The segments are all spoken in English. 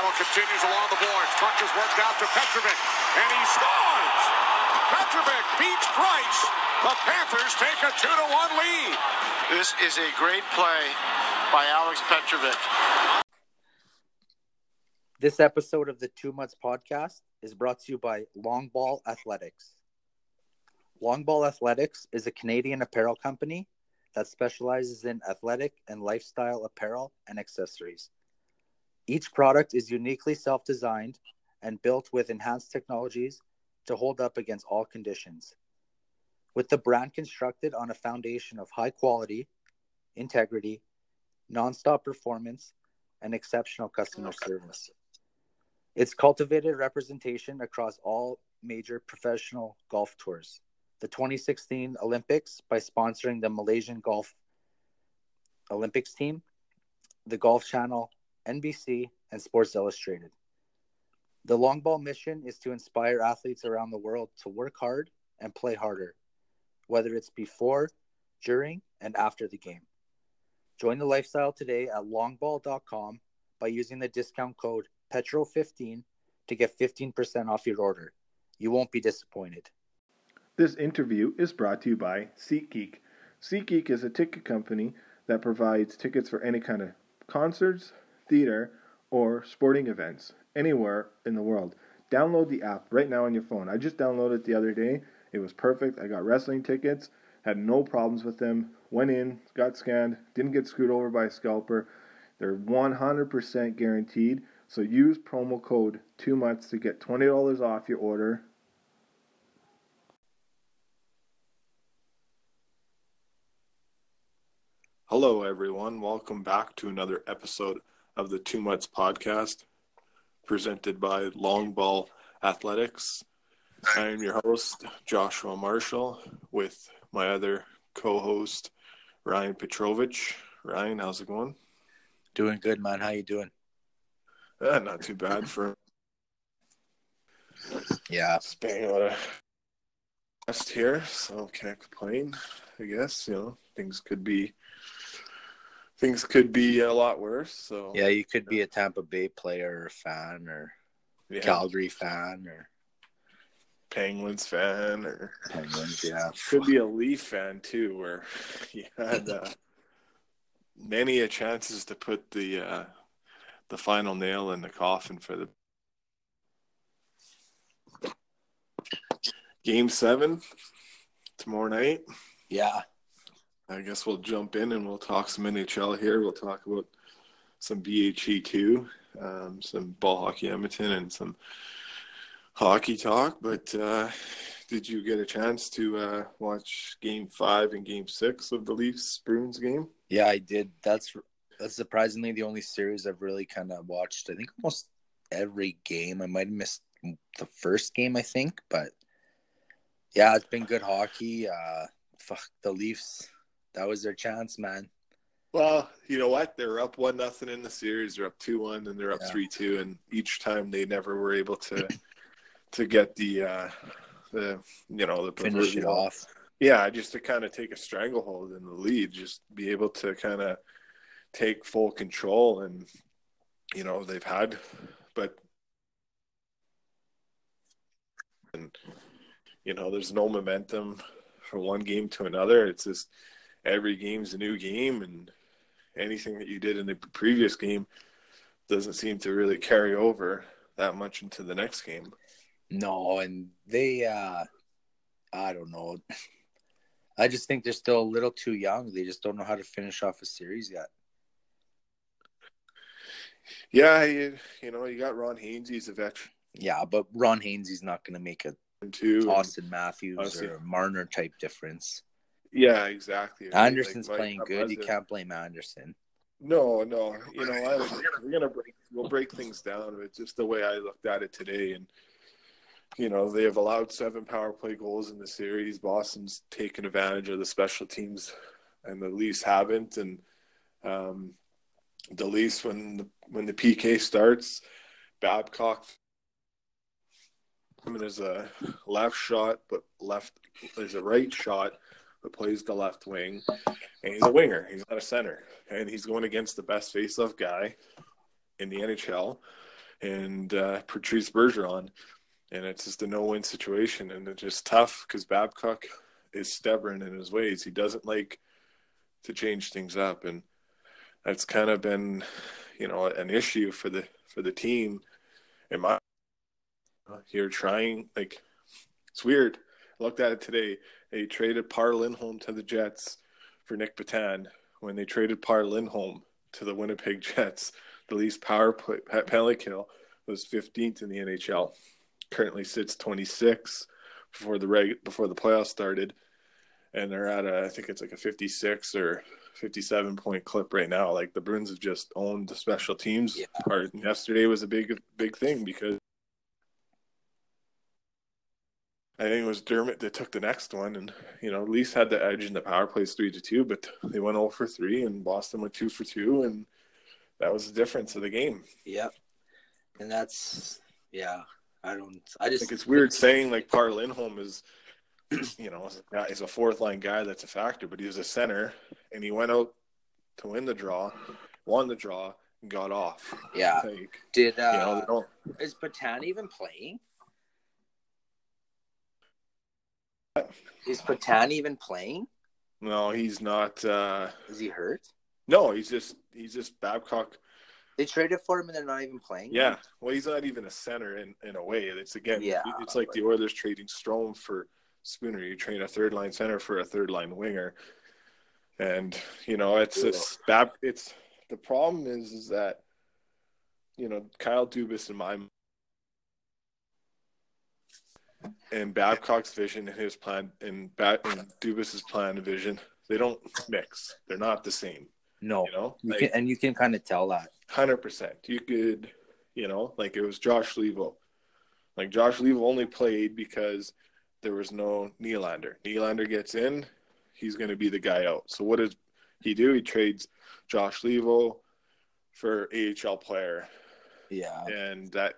Battle continues along the boards. Puck is worked out to Petrovic, and he scores! Petrovic beats Price. The Panthers take a 2 to 1 lead. This is a great play by Alex Petrovic. This episode of the Two Months podcast is brought to you by Long Ball Athletics. Long Ball Athletics is a Canadian apparel company that specializes in athletic and lifestyle apparel and accessories. Each product is uniquely self designed and built with enhanced technologies to hold up against all conditions. With the brand constructed on a foundation of high quality, integrity, nonstop performance, and exceptional customer service. It's cultivated representation across all major professional golf tours. The 2016 Olympics by sponsoring the Malaysian Golf Olympics team, the Golf Channel, NBC, and Sports Illustrated. The long ball mission is to inspire athletes around the world to work hard and play harder, whether it's before, during, and after the game. Join the lifestyle today at longball.com by using the discount code PETROL15 to get 15% off your order. You won't be disappointed. This interview is brought to you by SeatGeek. SeatGeek is a ticket company that provides tickets for any kind of concerts, theater, or sporting events anywhere in the world. Download the app right now on your phone. I just downloaded it the other day. It was perfect. I got wrestling tickets, had no problems with them. Went in, got scanned, didn't get screwed over by a scalper. They're 100% guaranteed. So use promo code 2 months to get $20 off your order. Hello, everyone. Welcome back to another episode of the Two Months podcast presented by Long Ball Athletics. I am your host, Joshua Marshall, with my other co host, Ryan Petrovich. Ryan, how's it going? Doing good, man. How you doing? Uh, not too bad for Yeah. Spain. What a rest here, so can't complain. I guess you know things could be things could be a lot worse. So Yeah, you could be a Tampa Bay player or fan or yeah, Calgary fan or Penguins fan or Penguins. Yeah. could be a Leaf fan too, where you had uh, many a chances to put the uh, the final nail in the coffin for the game seven tomorrow night. Yeah. I guess we'll jump in and we'll talk some NHL here. We'll talk about some BHE too, um, some ball hockey Edmonton, and some hockey talk. But uh, did you get a chance to uh, watch Game Five and Game Six of the Leafs Bruins game? Yeah, I did. That's that's surprisingly the only series I've really kind of watched. I think almost every game. I might have missed the first game, I think, but yeah, it's been good hockey. Uh, fuck the Leafs. That was their chance, man. Well, you know what? They're up one nothing in the series. They're up two one, and they're up Yeah. three two. And each time they never were able to to get the uh, the you know the Finish it off. Yeah, just to kind of take a stranglehold in the lead, just be able to kind of take full control, and you know they've had, but and you know there's no momentum from one game to another. It's just every game's a new game, and anything that you did in the previous game doesn't seem to really carry over that much into the next game. No, and they uh I don't know. I just think they're still a little too young. They just don't know how to finish off a series yet. Yeah, you, you know you got Ron Hainsey, he's a veteran Yeah, but Ron Hainsey's not going to make a. Auston Matthews Honestly. or Marner type difference. Yeah, exactly. right? Andersen's Like, playing good. You can't blame Andersen. No, no. You know, I, we're gonna break. We'll break things down. It's just the way I looked at it today, and you know they have allowed seven power play goals in the series. Boston's taken advantage of the special teams, and the Leafs haven't. And um, the Leafs, when the, when the PK starts, Babcock. I mean, there's a left shot, but left there's a right shot, but plays the left wing, and he's a winger. He's not a center, and he's going against the best face-off guy in the NHL. and uh, Patrice Bergeron, and it's just a no-win situation, and it's just tough because Babcock is stubborn in his ways. He doesn't like to change things up, and that's kind of been, you know, an issue for the for the team. In my, you're trying like it's weird. I looked at it today. They traded Par Lindholm to the Jets for Nick Petan. When they traded Par Lindholm to the Winnipeg Jets, the Leafs power play, penalty kill was 15th in the NHL. Currently sits 26 before the reg before the playoffs started, and they're at a I think it's like a 56 or 57 point clip right now. Like the Bruins have just owned the special teams Yeah. part. And yesterday was a big big thing because I think it was Dermott that took the next one, and you know, at least had the edge in the power plays three to two, but they went all for three, and Boston went two for two, and that was the difference of the game. Yep. And that's yeah. I don't. I just think it's weird saying like Par Lindholm is, you know, is a guy- is a fourth line guy that's a factor, but he was a center, and he went out to win the draw, won the draw, and got off. Yeah. Like, Did you know, uh, is Petan even playing? Is Petan even playing? No, he's not. uh Is he hurt? No, he's just he's just Babcock. They traded for him and they're not even playing. Yeah, well, he's not even a center in in a way. It's again, Yeah, it's like the Oilers trading Strome for Spooner. You train a third line center for a third line winger, and you know it's just Bab. It's the problem is is that you know Kyle Dubas in my and Babcock's vision and his plan and, ba- and Dubas's plan and vision they don't mix. They're not the same. No. You know, You Like- can, and you can kind of tell that. Hundred percent. You could, you know, like it was Josh Leivo. Like Josh Leivo only played because there was no Nylander. Nylander gets in, he's going to be the guy out. So what does he do? He trades Josh Leivo for AHL player, Yeah. and that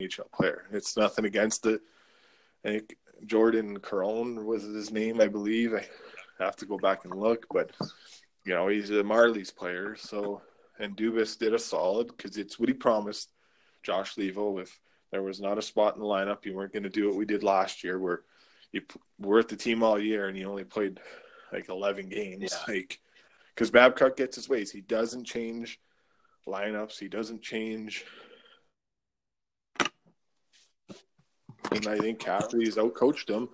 AHL player. It's nothing against it. I think Jordan Caron was his name, I believe. I have to go back and look, but you know he's a Marlies player. So and Dubas did a solid because it's what he promised. Josh Leivo, if there was not a spot in the lineup, you weren't going to do what we did last year, where you were with the team all year and you only played like eleven games. Yeah. Like because Babcock gets his ways, he doesn't change lineups. He doesn't change. And I think Cassidy's outcoached him,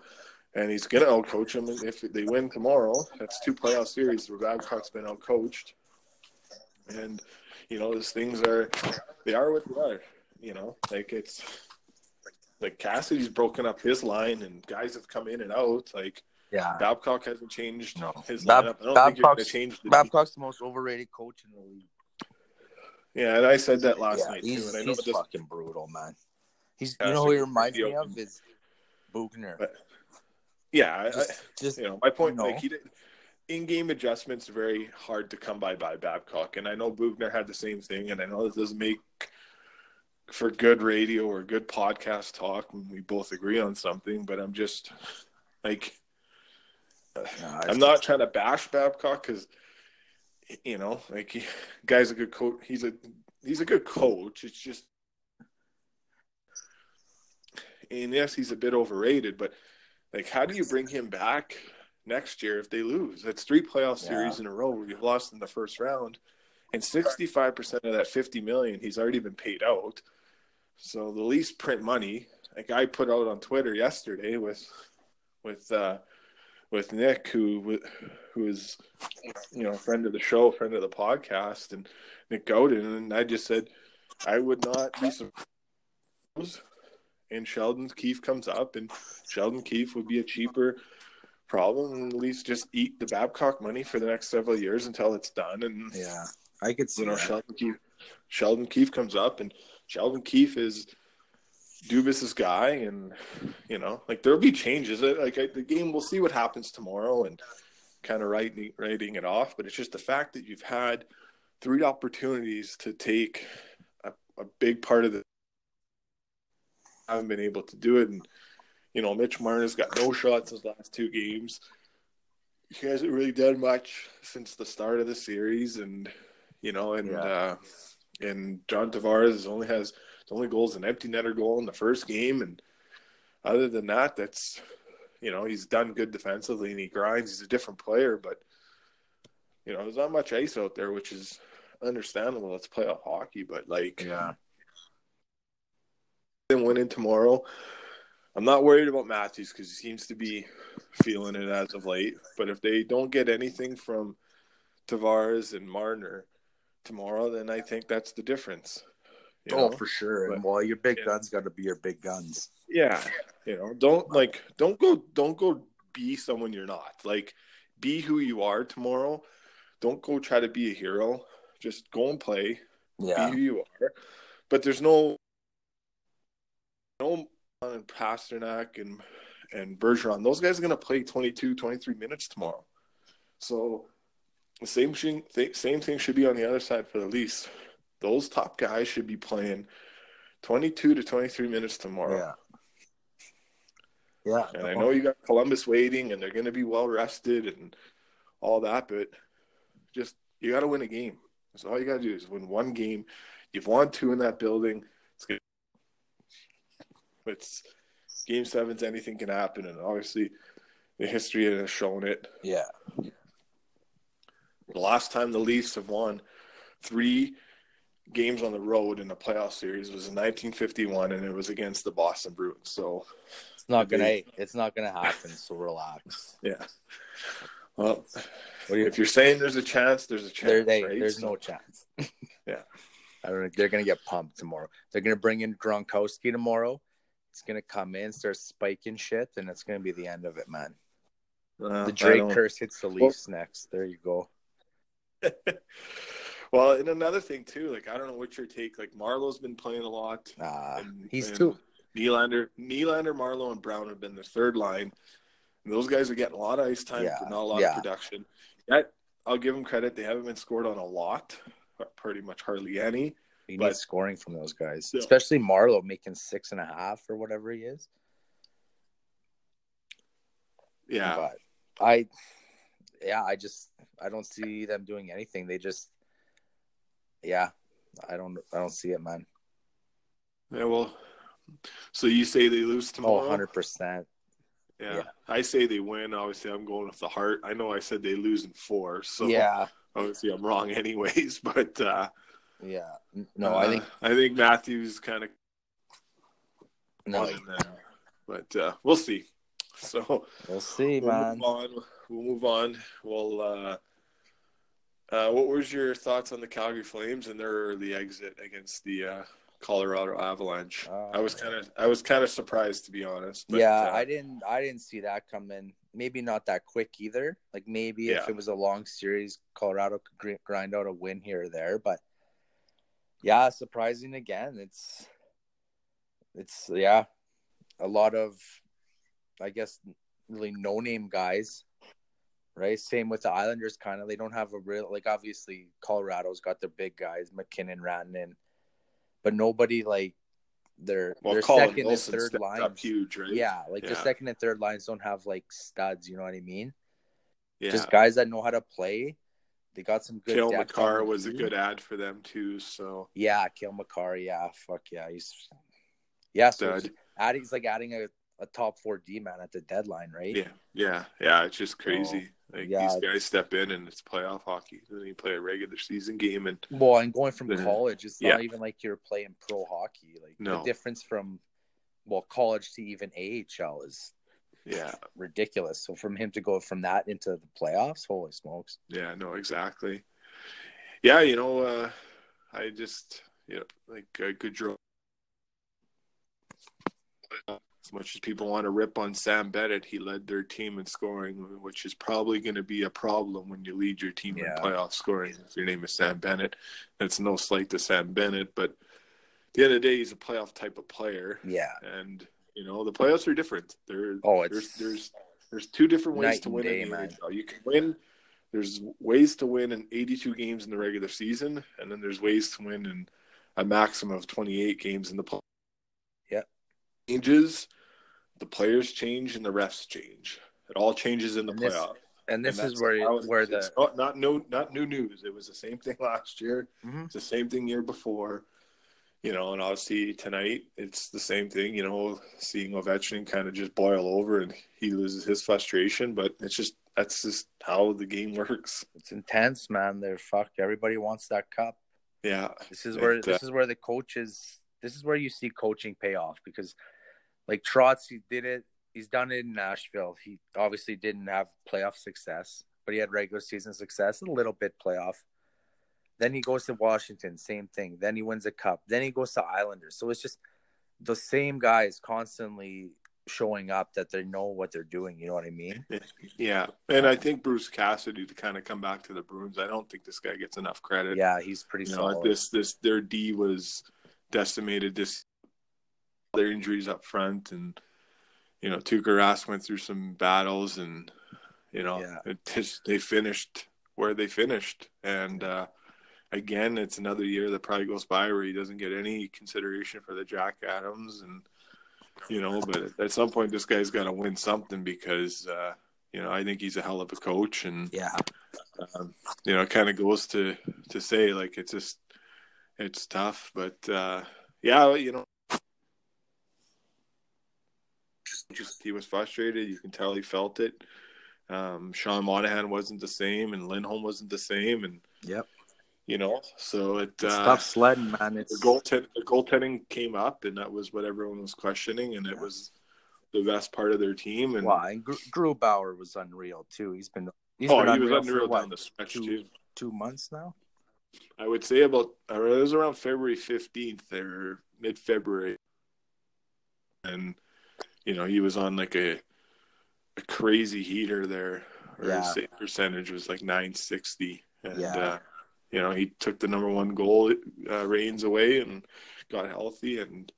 and he's going to outcoach him And if they win tomorrow. That's two playoff series where Babcock's been outcoached. And, you know, these things are, they are what they are. You know, like it's, like Cassidy's broken up his line, and guys have come in and out. Like Yeah. Babcock hasn't changed No. his Bab- lineup. I don't think you're going to Babcock's- change the Babcock's the most overrated coach in the league. Yeah, and I said that last yeah, night too. And I know he's fucking brutal, man. He's you know who he reminds me of is Bugner. But- Yeah, I, Just, just you know, my point, No. like he did, in-game adjustments very hard to come by by Babcock, and I know Bugner had the same thing, and I know this doesn't make for good radio or good podcast talk when we both agree on something, but I'm just like, no, I'm not trying to bash Babcock because, you know, like he, guy's a good coach. He's a he's a good coach. It's just, and yes, he's a bit overrated, but like, how do you bring him back next year if they lose? That's three playoff series in a row where you've lost in the first round, and 65 percent of that 50 million he's already been paid out. So the Leafs print money. Like I put out on Twitter yesterday with with uh, with Nick, who who is you know a friend of the show, friend of the podcast, and Nick Godin, and I just said I would not be surprised. And Sheldon Keefe comes up, and Sheldon Keefe would be a cheaper problem, and at least just eat the Babcock money for the next several years until it's done. And Yeah, I could see you know, that. Sheldon Keefe, Sheldon Keefe comes up, and Sheldon Keefe is Dubas's guy, and you know, like there'll be changes. Like I, the game, we'll see what happens tomorrow, and kind of writing writing it off. But it's just the fact that you've had three opportunities to take a, a big part of the haven't been able to do it, and you know, Mitch Marner's got no shots his last two games. He hasn't really done much since the start of the series, and you know, and Yeah. uh, And John Tavares only has the only goal is an empty netter goal in the first game, and other than that, that's you know he's done good defensively and he grinds. He's a different player, but you know there's not much ice out there, which is understandable. Let's play off hockey, but like Yeah. Then win in tomorrow. I'm not worried about Matthews because he seems to be feeling it as of late. But if they don't get anything from Tavares and Marner tomorrow, then I think that's the difference. You Oh, know? for sure. But- and well, your big yeah. guns got to be your big guns. Yeah, you know, don't like don't go don't go be someone you're not. Like be who you are tomorrow. Don't go try to be a hero. Just go and play. Yeah. Be who you are. But there's no no and Pastrnak and and Bergeron. Those guys are going to play 22, 23 minutes tomorrow. So the same thing, same thing should be on the other side for the Leafs. Those top guys should be playing 22 to 23 minutes tomorrow. Yeah. Yeah. And I know you got Columbus waiting, and they're going to be well rested and all that, but just you got to win a game. That's all you got to do is win one game. You've won two in that building. It's game sevens. Anything can happen, and obviously, the history has shown it. Yeah. The last time the Leafs have won three games on the road in a playoff series was in 1951, and it was against the Boston Bruins. So It's not gonna. They- It's not gonna happen. So relax. Yeah. Well, you? if you're saying there's a chance, there's a chance. There, right? there's So- no chance. Yeah. I don't know. They're gonna get pumped tomorrow. They're gonna bring in Gronkowski tomorrow. He's gonna come in, start spiking shit, and it's gonna be the end of it, man. Uh, The Drake curse hits the Leafs next. There you go. well, and another thing too, like I don't know what your take. Like Marleau's been playing a lot. Nah, and- he's and too. Nylander, Nylander, Marleau, and Brown have been the third line. And those guys are getting a lot of ice time, Yeah, but not a lot yeah. of production. That I'll give them credit. They haven't been scored on a lot, pretty much hardly any. He but- needs scoring from those guys, Yeah. especially Marleau making six and a half or whatever he is. Yeah, But I, yeah, I just I don't see them doing anything. They just, yeah, I don't I don't see it, man. yeah. Well, so you say they lose Oh, tomorrow? 100 percent. Yeah. Yeah. I say they win. Obviously, I'm going with the heart. I know I said they lose in four, so Yeah, obviously I'm wrong anyways. But uh, yeah. No, I think uh, I think Matthews kind of no. won in there, but uh, we'll see. So We'll see, we'll man. move on. We'll move on. Well, uh, uh, what was your thoughts on the Calgary Flames and their early exit against the uh, Colorado Avalanche? Uh, I was kind of I was kind of surprised to be honest. But, yeah, uh, I didn't I didn't see that coming. Maybe not that quick either. Like maybe if it was a long series, Colorado could grind out a win here or there. But yeah, surprising again. It's it's yeah, a lot of I guess really no name guys. Right. Same with the Islanders. Kind of they don't have a real like. Obviously, Colorado's got their big guys, MacKinnon, Rantanen, but nobody like their well, their Colin second Wilson and third lines. huge, right? Yeah, like the Yeah. second and third lines don't have like studs. You know what I mean? yeah. Just guys that know how to play. They got some good. Cale Makar was a good ad for them too. So Yeah, Cale Makar. Yeah, fuck yeah, he's yeah. So he's adding, he's like adding a, a top four D man at the deadline, right? yeah, yeah, yeah. It's just crazy. like yeah, these guys step in and it's playoff hockey. Then you play a regular season game and Well, and going from Mhm. college, it's Yeah. not even like you're playing pro hockey. Like the difference from well college to even AHL is yeah, ridiculous. So from him to go from that into the playoffs, holy smokes! yeah, no, exactly. Yeah, you know, uh, I just you know like uh, Gaudreau. As much as people want to rip on Sam Bennett, he led their team in scoring, which is probably going to be a problem when you lead your team Yeah. in playoff scoring. If your name is Sam Bennett, that's no slight to Sam Bennett, but at the end of the day, he's a playoff type of player, Yeah. and you know the playoffs are different. There, Oh, it's there's there's there's two different ways to win day. You can win. There's ways to win in 82 games in the regular season, and then there's ways to win in a maximum of 28 games in the play. Yeah, Changes, the players change and the refs change. It all changes in the And this- playoff. And this that's is where it where the not, not no not new news. It was the same thing last year. Mhm. It's the same thing year before. You know, and obviously tonight it's the same thing. You know, seeing Ovechkin kind of just boil over and he loses his frustration, but it's just that's just how the game works. it's intense, man. They're fucked. Everybody wants that cup. Yeah, This is It, where uh, this is where the coaches. This is where you see coaching pay off because, like Trotz, he did it. He's done it in Nashville. He obviously didn't have playoff success, but he had regular season success, a little bit playoff. Then he goes to Washington, same thing. Then he wins a cup. Then he goes to Islanders. So it's just the same guys constantly showing up that they know what they're doing. You know what I mean? yeah, and I think Bruce Cassidy to kind of come back to the Bruins. I don't think this guy gets enough credit. Yeah, he's pretty you know, solid. this this their D was decimated. This their injuries up front, and you know, Tuukka Rask went through some battles, and you know, Yeah. it just, they finished where they finished, and uh, again, it's another year that probably goes by where he doesn't get any consideration for the Jack Adams, and you know, but at some point, this guy's got to win something because. Uh, you know, I think he's a hell of a coach, and yeah, um, you know, it kind of goes to to say like it's just it's tough, but uh, yeah, you know, just he was frustrated. You can tell he felt it. Um, Sean Monahan wasn't the same, and Lindholm wasn't the same, and yep. You know, so it It's uh, tough sledding, man. the It's goaltend the goaltending came up, and that was what everyone was questioning, and it was the best part of their team. And Wow, and Gr- Grubauer was unreal too. He's been he's oh, been he was unreal, what, down the stretch two, too. two months now. I would say about uh, it was around February fifteenth or mid February, and you know he was on like a a crazy heater there. Or Yeah. his save percentage was like nine sixty, and Yeah. uh, you know he took the number one goal uh, reins away and got healthy, and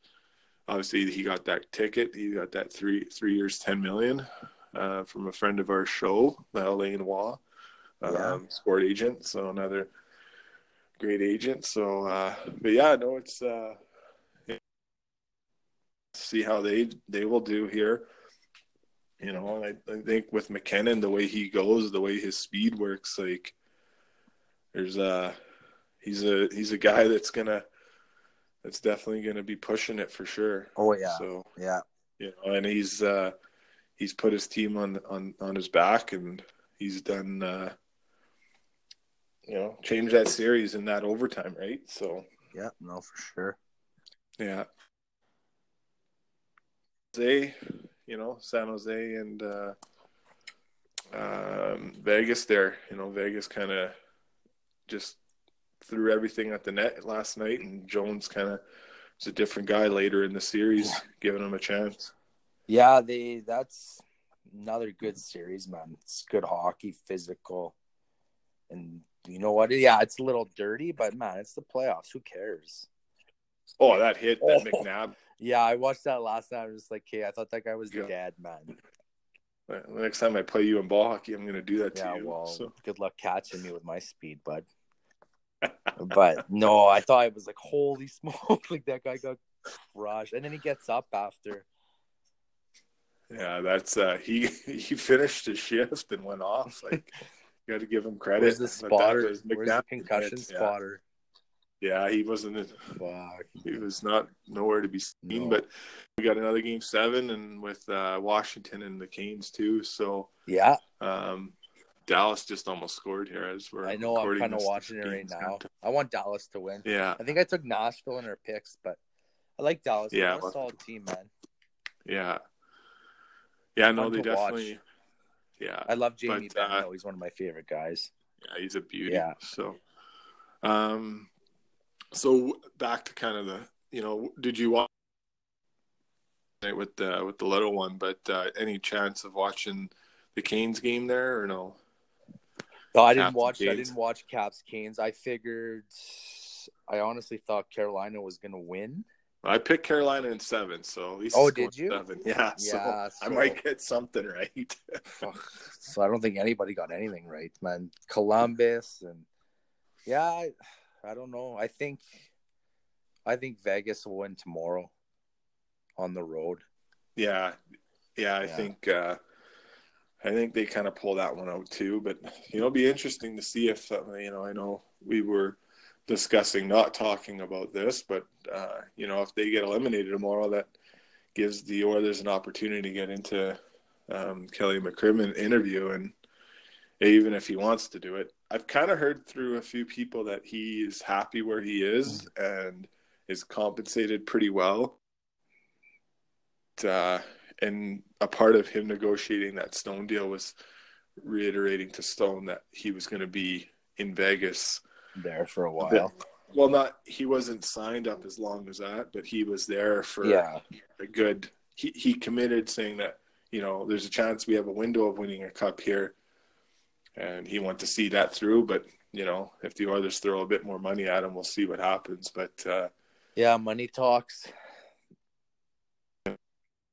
obviously he got that ticket. He got that three three years ten million uh, from a friend of our show, Elaine Waugh, um, Yeah. sport agent. So another great agent. So, uh, but yeah, no, it's uh, see how they they will do here. You know, I, I think with MacKinnon, the way he goes, the way his speed works, like there's a he's a he's a guy that's gonna that's definitely gonna be pushing it for sure. Oh yeah, So yeah, you know, and he's uh, he's put his team on on on his back, and he's done uh, you know changed that series in that overtime, right? So yeah. No, for sure. yeah, Jose, you know, San Jose and uh, um, Vegas. There, you know, Vegas kind of just threw everything at the net last night, and Jones kind of was a different guy later in the series, giving him a chance. Yeah, they that's another good series, man. It's good hockey, physical, and you know what? Yeah, it's a little dirty, but man, it's the playoffs. Who cares? Oh, that hit that Oh. McNabb. Yeah, I watched that last night. I was like, hey, I thought that guy was Yeah. dead, man. The next time I play you in ball hockey, I'm going to do that to Yeah, you. well, So, good luck catching me with my speed, bud. But no, I thought it was like, holy smoke, like that guy got crushed, and then he gets up after. yeah, that's uh, he he finished his shift and went off. Like, you got to give him credit. Where's the spotter? was Where's the concussion yeah. spotter? Yeah, he wasn't. Fuck. He was not nowhere to be seen. No. But we got another game seven, and with uh, Washington and the Canes too. So Yeah, um, Dallas just almost scored here as we're. I know. I'm kind of watching it right now. I want Dallas to win. Yeah, I think I took Nashville in our picks, but I like Dallas. Yeah, They're a solid team, man. yeah, yeah. No, Fun they to watch. definitely. Yeah, I love Jamie But, uh. He's one of my favorite guys. Yeah, he's a beauty. Yeah. So, um, so back to kind of the, you know, did you watch it with the with the little one? But uh, any chance of watching the Canes game there or no? No, I didn't watch. I didn't watch Caps Canes. I figured. I honestly thought Carolina was gonna win. I picked Carolina in seven, so at least Oh, did you? Seven. Yeah, so Yeah, I might get something right. So I don't think anybody got anything right, man. Columbus and yeah, I, I don't know. I think I think Vegas will win tomorrow on the road. yeah, yeah. I Yeah. think uh, I think they kind of pull that one out too. But you know, it'll be interesting to see if uh, you know. I know we were discussing not talking about this, but uh, you know, if they get eliminated tomorrow, that gives the Oilers an opportunity to get into um, Kelly McCrimmon interview, and even if he wants to do it, I've kind of heard through a few people that he is happy where he is and is compensated pretty well. Uh, and a part of him negotiating that Stone deal was reiterating to Stone that he was going to be in Vegas there for a while. Well, not he wasn't signed up as long as that, but he was there for yeah. a good. He he committed, saying that you know there's a chance we have a window of winning a cup here, and he wanted to see that through. But you know, if the Oilers throw a bit more money at him, we'll see what happens. But uh, yeah, money talks.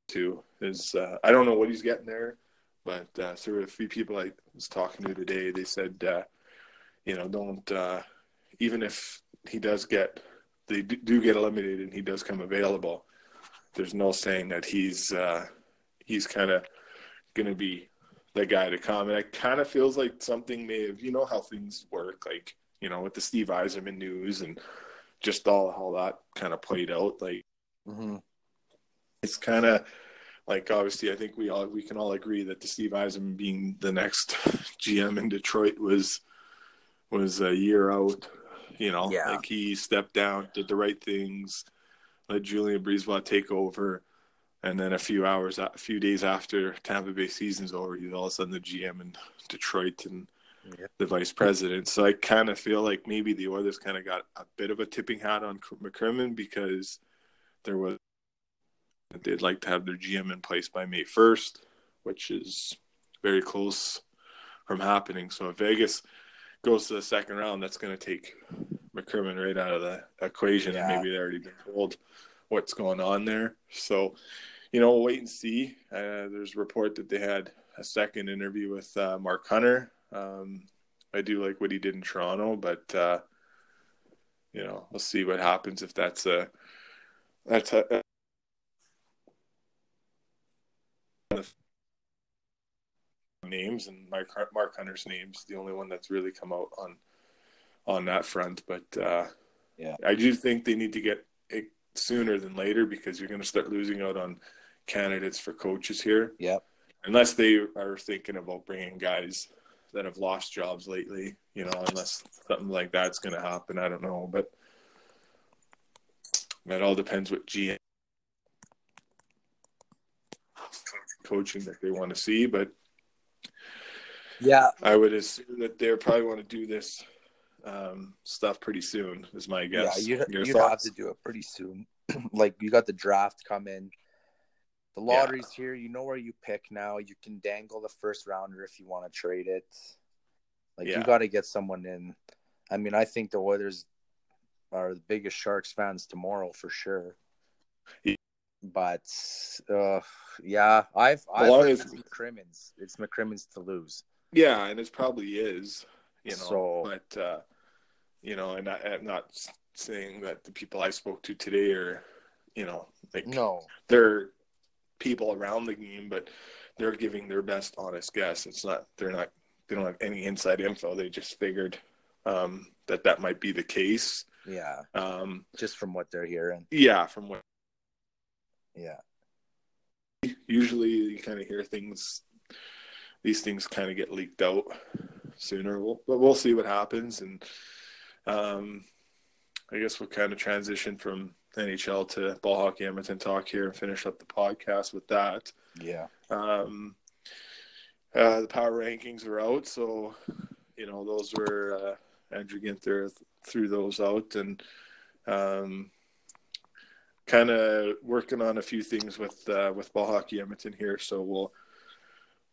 Too is uh, I don't know what he's getting there, but uh, a few people I was talking to today, they said, uh, you know, don't uh, even if he does get they do get eliminated and he does come available, there's no saying that he's uh, he's kind of going to be the guy to come. And it kind of feels like something may have, you know, how things work, like you know, with the Steve Yzerman news and just all how that kind of played out. Like, mm-hmm. It's kind of like obviously, I think we all we can all agree that the Steve Yzerman being the next GM in Detroit was was a year out. You know, yeah. like he stepped down, did the right things, let Julien BriseBois take over, and then a few hours, a few days after Tampa Bay season's over, he's all of a sudden the GM in Detroit and yeah. the vice president. So I kind of feel like maybe the Oilers kind of got a bit of a tipping hat on McCrimmon because there was they'd like to have their GM in place by May first, which is very close from happening. So if Vegas goes to the second round, that's going to take McCrimmon right out of the equation, Yeah. and maybe they already been told what's going on there. So, you know, we'll wait and see. Uh, there's a report that they had a second interview with uh, Mark Hunter. Um, I do like what he did in Toronto, but uh, you know, we'll see what happens if that's a that's a names and Mark Mark Hunter's name's the only one that's really come out on on that front. But uh, Yeah. I do think they need to get it sooner than later because you're going to start losing out on candidates for coaches here Yep. unless they are thinking about bringing guys that have lost jobs lately. You know, unless something like that's going to happen, I don't know, but. That all depends what GM coaching that they want to see, but Yeah. I would assume that they probably want to do this um, stuff pretty soon. Is my guess. Yeah, you'd, Your you'd have to do it pretty soon. like you got the draft coming. The Yeah. lottery's here. You know where you pick now. You can dangle the first rounder if you want to trade it. Like Yeah. you got to get someone in. I mean, I think the Oilers are the biggest Sharks fans tomorrow for sure. Yeah. But uh, yeah, I've I've long heard as- it's McCrimmon's. It's McCrimmon's to lose. Yeah, and it probably is. You know, So- but uh, you know, and I, I'm not saying that the people I spoke to today are, you know, like No, they're people around the game, but they're giving their best honest guess. It's not they're not they don't have any inside info. They just figured um, that that might be the case. yeah, Um, just from what they're hearing. yeah, from what Yeah, usually you kind of hear things these things kind of get leaked out sooner. We'll, but we'll see what happens. And um i guess we'll kind of transition from nhl to ball hockey edmonton talk here and finish up the podcast with that. Yeah, um uh the power rankings are out. So you know those were uh andrew ginther threw those out and um kind of working on a few things with uh, with ball hockey Edmonton here, so we'll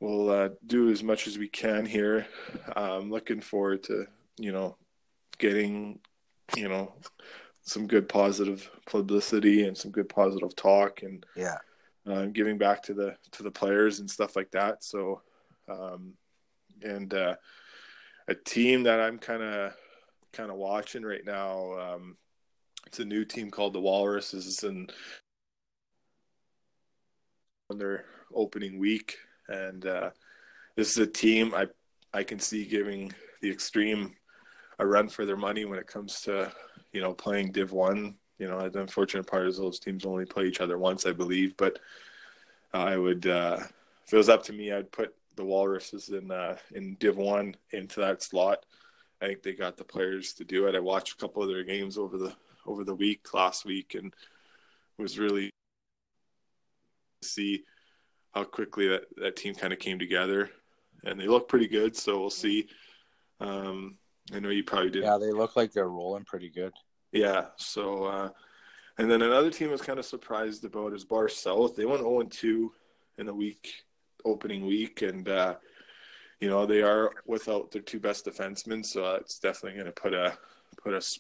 we'll uh, do as much as we can here. Um, looking forward to you know getting you know some good positive publicity and some good positive talk and yeah. uh, giving back to the to the players and stuff like that. So, um, and uh, a team that I'm kind of kind of watching right now. Um, it's a new team called the Walruses, and on their opening week, and uh, this is a team I I can see giving the extreme a run for their money when it comes to you know playing Div One. You know, the unfortunate part is those teams only play each other once, I believe. But I would, uh, if it was up to me, I'd put the Walruses in uh, in Div One into that slot. I think they got the players to do it. I watched a couple of their games over the over the week last week and was really see how quickly that, that team kind of came together and they look pretty good so we'll see um, i know you probably did Yeah, they look like they're rolling pretty good. yeah so uh, and then another team I was kind of surprised about is bar south they went 0-2 in the week opening week and uh, you know they are without their two best defensemen so it's definitely going to put a put us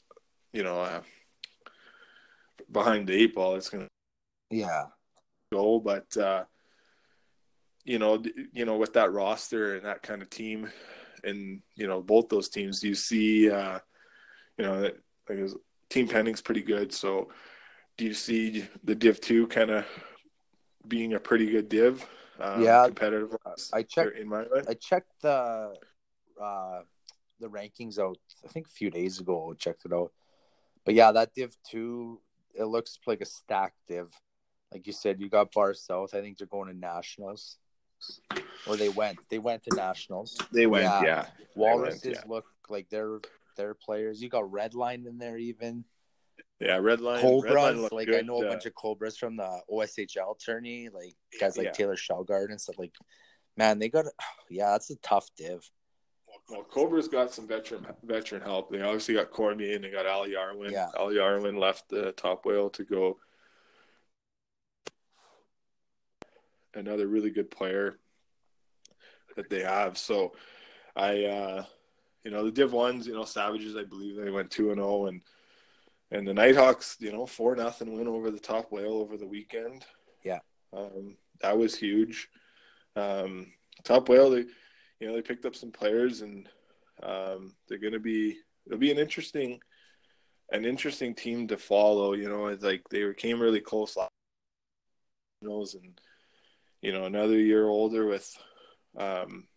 you know uh, behind the eight ball it's going to Yeah. go, but uh, you know, you know, with that roster and that kind of team, and you know, both those teams, do you see, uh, you know, that like, team pending's pretty good. So, do you see the Div two kind of being a pretty good Div? Um, Yeah. competitive. I checked- in my mind. I checked the uh the rankings out I think a few days ago. I checked it out. But yeah, that Div two it looks like a stacked div. Like you said, you got Bar South. I think they're going to nationals. Or they went. They went to nationals. They went, Yeah. yeah. Walruses yeah. look like they're they're players. You got Redline in there even. Yeah, red line. Cobras. red line looked like I know a uh, bunch of Cobras from the OSHL tourney, like guys like Yeah. Taylor Shelgard and stuff like man, they got yeah, that's a tough div. Well, Cobra's got some veteran veteran help. They obviously got Cormier and they got Ali Yarwin. Yeah. Ali Yarwin left the top whale to go. Another really good player that they have. So I uh you know the Div ones, you know, Savages, I believe they went two and oh and and the Nighthawks, you know, four nothing win over the top whale over the weekend. Yeah. Um that was huge. Um top whale they you know, they picked up some players and um, they're going to be it'll be an interesting an interesting team to follow. You know, it's like they came really close last knows and you know another year older with um,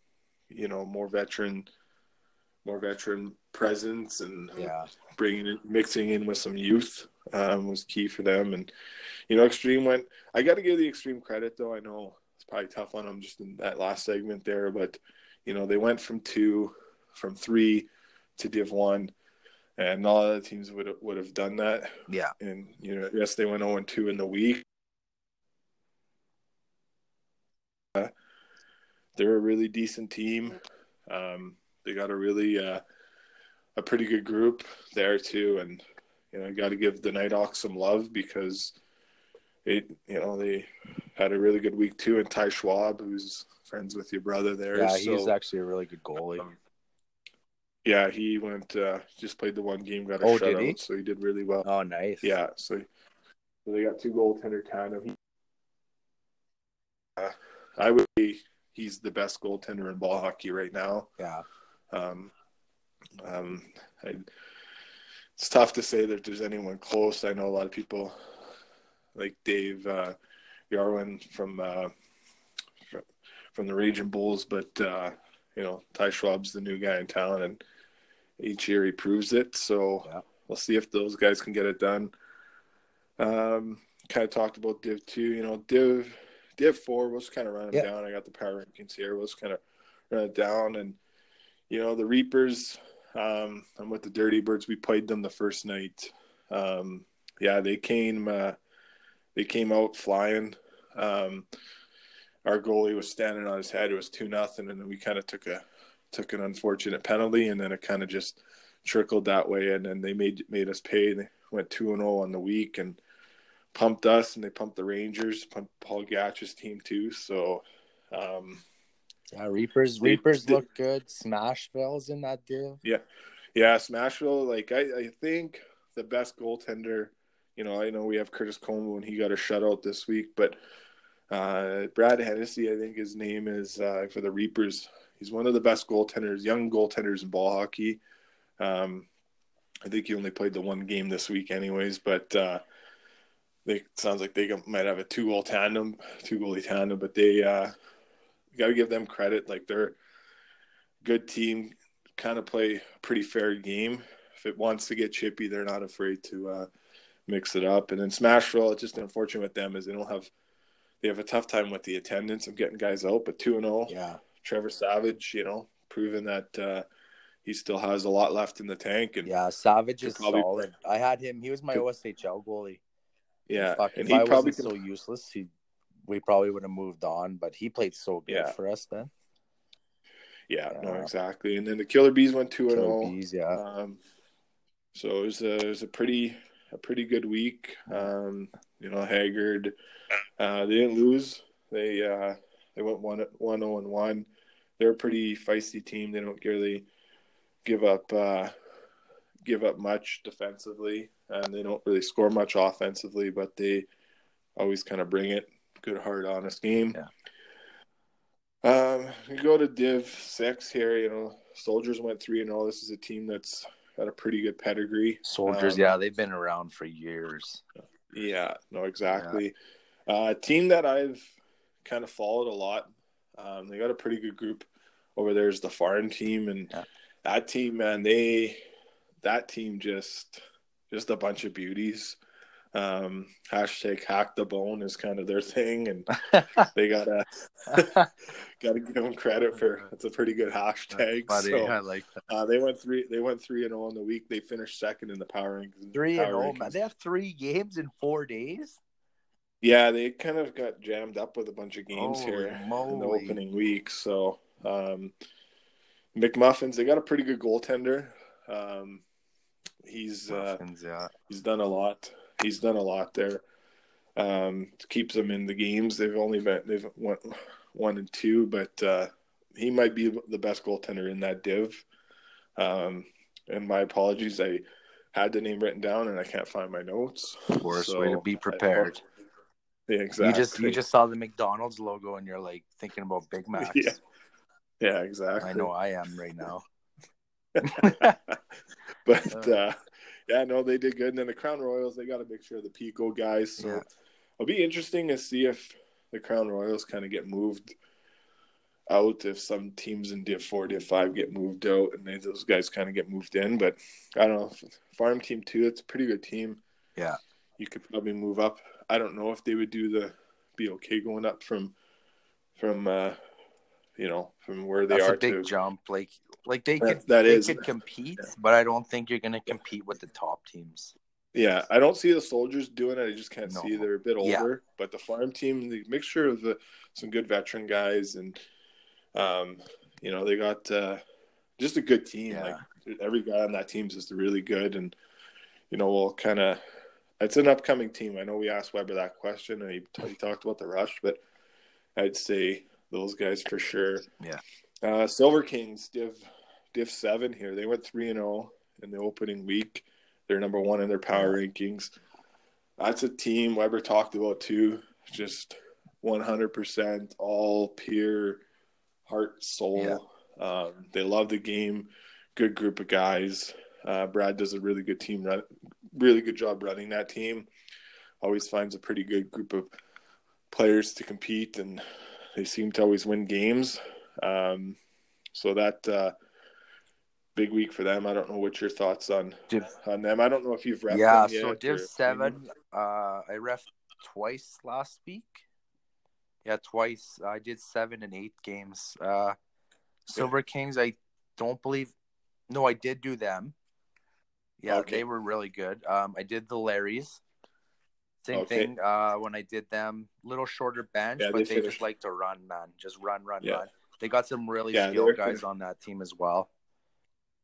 you know more veteran more veteran presence and Yeah. bringing in, mixing in with some youth um, was key for them. And you know, Extreme went. I got to give the Extreme credit though. I know it's probably tough on them just in that last segment there, but you know, they went from two, from three to Div one, and all other teams would would have done that. Yeah. And you know, yes, they went zero and two in the week. Uh, they're a really decent team. Um, they got a really uh, a pretty good group there too, and you know, got to give the Nighthawks some love because it, you know, they had a really good week too. And Ty Schwab, who's friends with your brother there, Yeah, so, he's actually a really good goalie. um, yeah, he went uh, just played the one game, got a Oh, shutout, he? so he did really well. Oh, nice. Yeah, so, so they got two goaltender tandem. Uh, I would be he's the best goaltender in ball hockey right now. Yeah. Um, um, I, it's tough to say that there's anyone close. I know a lot of people like Dave uh, Yarwin from uh, fr- from the Raging Bulls, but uh, you know Ty Schwab's the new guy in town, and each year he proves it. So Yeah. we'll see if those guys can get it done. Um, kind of talked about Div two. You know, Div Div four was kind of running Yeah. down. I got the power rankings here. Was kind of running down, and you know the Reapers. Um, I'm with the Dirty Birds. We played them the first night. Um, yeah, they came. Uh, they came out flying. Um, our goalie was standing on his head. It was two nothing, and then we kind of took a took an unfortunate penalty, and then it kind of just trickled that way. And then they made made us pay. They went two and zero on the week and pumped us, and they pumped the Rangers, pumped Paul Gatch's team too. So. Um, Yeah, Reapers. They- Reapers they- look good. Smashville's in that deal. Yeah, yeah, Smashville. Like I, I think the best goaltender. You know, I know we have Curtis Coleman and he got a shutout this week, but uh, Brad Hennessy, I think his name is uh, for the Reapers. He's one of the best goaltenders, young goaltenders in ball hockey. Um, I think he only played the one game this week, anyways. But uh, they sounds like they might have a two goal tandem, two goalie tandem. But they uh, got to give them credit. Like they're a good team, kind of play a pretty fair game. If it wants to get chippy, they're not afraid to uh, mix it up. And then Smashville, it's just unfortunate with them is they don't have they have a tough time with the attendance of getting guys out. But two and zero, Yeah. Trevor Savage, you know, proving that uh, he still has a lot left in the tank. And Yeah, Savage is solid. I had him. He was my OSHL goalie. Yeah, Fuck, and if he I probably so useless, he we probably would have moved on. But he played so good Yeah. for us then. yeah, no, exactly. And then the Killer Bees went two and zero. Bees, yeah. Um, so it was a it was a pretty a pretty good week. Um, you know, Haggard, uh, they didn't lose. They uh, they went one one zero and one. They're a pretty feisty team. They don't really give up uh, give up much defensively, and they don't really score much offensively. But they always kind of bring it. Good, hard, honest game. Um, we go to Div Six here. You know, Soldiers went three and zero. This is a team that's got a pretty good pedigree. Soldiers, Um, yeah, they've been around for years. Yeah, no, exactly. Uh, team that I've kind of followed a lot. Um, they got a pretty good group over there. Is the Farm team, and Yeah. that team, man, they that team just just a bunch of beauties. Um, hashtag hack the bone is kind of their thing, and they gotta gotta give them credit for it's a pretty good hashtag. Funny, So, I like that. uh, they went three. They went three and zero in the week. They finished second in the power rankings. Three and power oh man, they have three games in four days. Yeah, they kind of got jammed up with a bunch of games Holy here in the opening week. So, um, McMuffins, they got a pretty good goaltender. Um, he's uh, yeah. he's done a lot. He's done a lot there. Um, keeps them in the games. They've only been they've went one and two, but uh, he might be the best goaltender in that div. Um, and my apologies, I had the name written down and I can't find my notes. Worst So, way to be prepared. Yeah, exactly. You just you just saw the McDonald's logo and you're like thinking about Big Macs. Yeah. Yeah, exactly. I know I am right now. but uh, yeah, no, they did good. And then the Crown Royals, they got to make sure the Pico guys. So Yeah. it'll be interesting to see if the Crown Royals kind of get moved out. If some teams in Div Four, Div Five get moved out, and they, those guys kind of get moved in. But I don't know. Farm Team Two, it's a pretty good team. Yeah. you could probably move up. I don't know if they would do the be okay going up from from uh, you know from where they That's are a big to jump. Like like they That- could that they is- could compete, but I don't think you're gonna compete with the top teams. Yeah, I don't see the soldiers doing it. I just can't No. see they're a bit older. Yeah. But the farm team, the mixture of the, some good veteran guys, and um, you know they got uh, just a good team. Yeah. Like every guy on that team is just really good, and you know we'll kind of. It's an upcoming team. I know we asked Weber that question, and he, he talked about the rush, but I'd say those guys for sure. Yeah. Uh, Silver Kings, Div Div seven here. They went three and zero in the opening week. They're number one in their power rankings. That's a team Weber talked about too. Just one hundred percent all pure heart soul. Um, they love the game. Good group of guys. Uh, Brad does a really good team run, really good job running that team. Always finds a pretty good group of players to compete, and they seem to always win games. Um, so that uh, big week for them. I don't know what your thoughts on Div, on them. I don't know if you've repped yeah, so Div seven, uh, I ref twice last week. Yeah, twice. I did seven and eight games. Uh, Silver Kings, I don't believe. No, I did do them. Yeah, Okay. they were really good. Um, I did the Larrys. Same Okay. thing. Uh, when I did them, little shorter bench, Yeah, but they, finished- just like to run, man. Just run, run, Yeah. run. They got some really Yeah, skilled guys finished- on that team as well.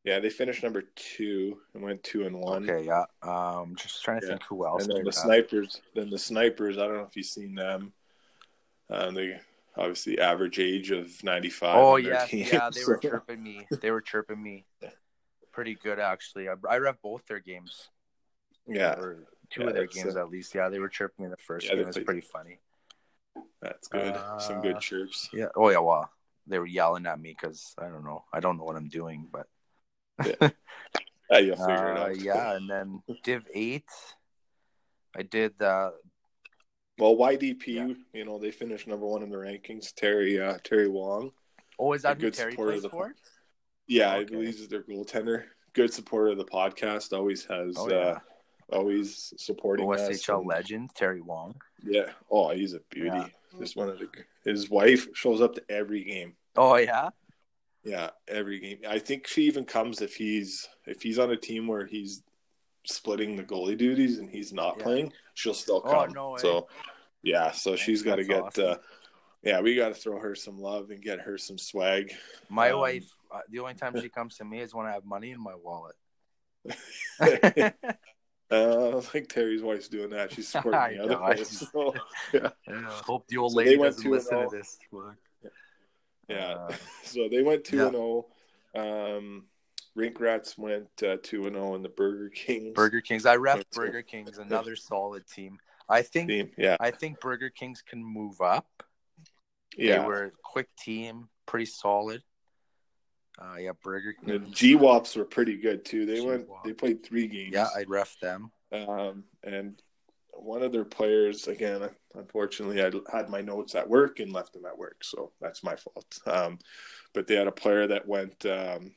Yeah, they finished number two and went two and one. Okay, yeah. Um, just trying to think who else. and then the snipers. Then the snipers. I don't know if you've seen them. Um, they obviously average age of ninety five. Oh yeah, team, yeah. They were so- chirping me. They were chirping me. Pretty good actually. I, I ref both their games. Yeah, or two Yeah, of their games uh, at least. Yeah, they were chirping in the first Yeah, game. they It was played- pretty funny. that's good. Some Uh, good chirps. Yeah. Oh yeah. Well, they were yelling at me because I don't know. I don't know what I'm doing, but Yeah, you'll figure it uh, out. yeah. And then Div eight, I did uh, Well, YDP, Yeah. you know, they finished number one in the rankings. Terry uh, Terry Wong. Oh, is that good Terry plays the- for? Yeah, I believe he's their goaltender. Good supporter of the podcast. Always has. Oh, yeah. Always supporting. OSHL and- legend Terry Wong. Yeah. Oh, he's a beauty. Yeah. Just one of the. His wife shows up to every game. Oh yeah. Yeah, every game. I think she even comes if he's if he's on a team where he's splitting the goalie duties and he's not Yeah. playing, she'll still Oh, come. no way. So yeah, so she's got to get. awesome. Uh, yeah, we got to throw her some love and get her some swag. My Um, wife. Uh, the only time she comes to me is when I have money in my wallet. uh, I don't think Terry's wife's doing that. She's supporting the other know, place. So, yeah, Yeah, hope the old So lady went doesn't 2-0. listen to this. Fuck. yeah. Uh, So they went two Yeah. and zero. Um, Rink Rats went uh, two and zero in the Burger Kings. Burger Kings. I ref That's Burger Kings. Another solid team. I think. team. Yeah, I think Burger Kings can move up. yeah. They were a quick team, pretty solid. Uh, yeah, Burger The G Wops were pretty good too. They went. G-Wop. They played three games. Yeah, I'd ref them. Um, and one of their players, again, unfortunately, I had my notes at work and left them at work, so that's my fault. Um, but they had a player that went um,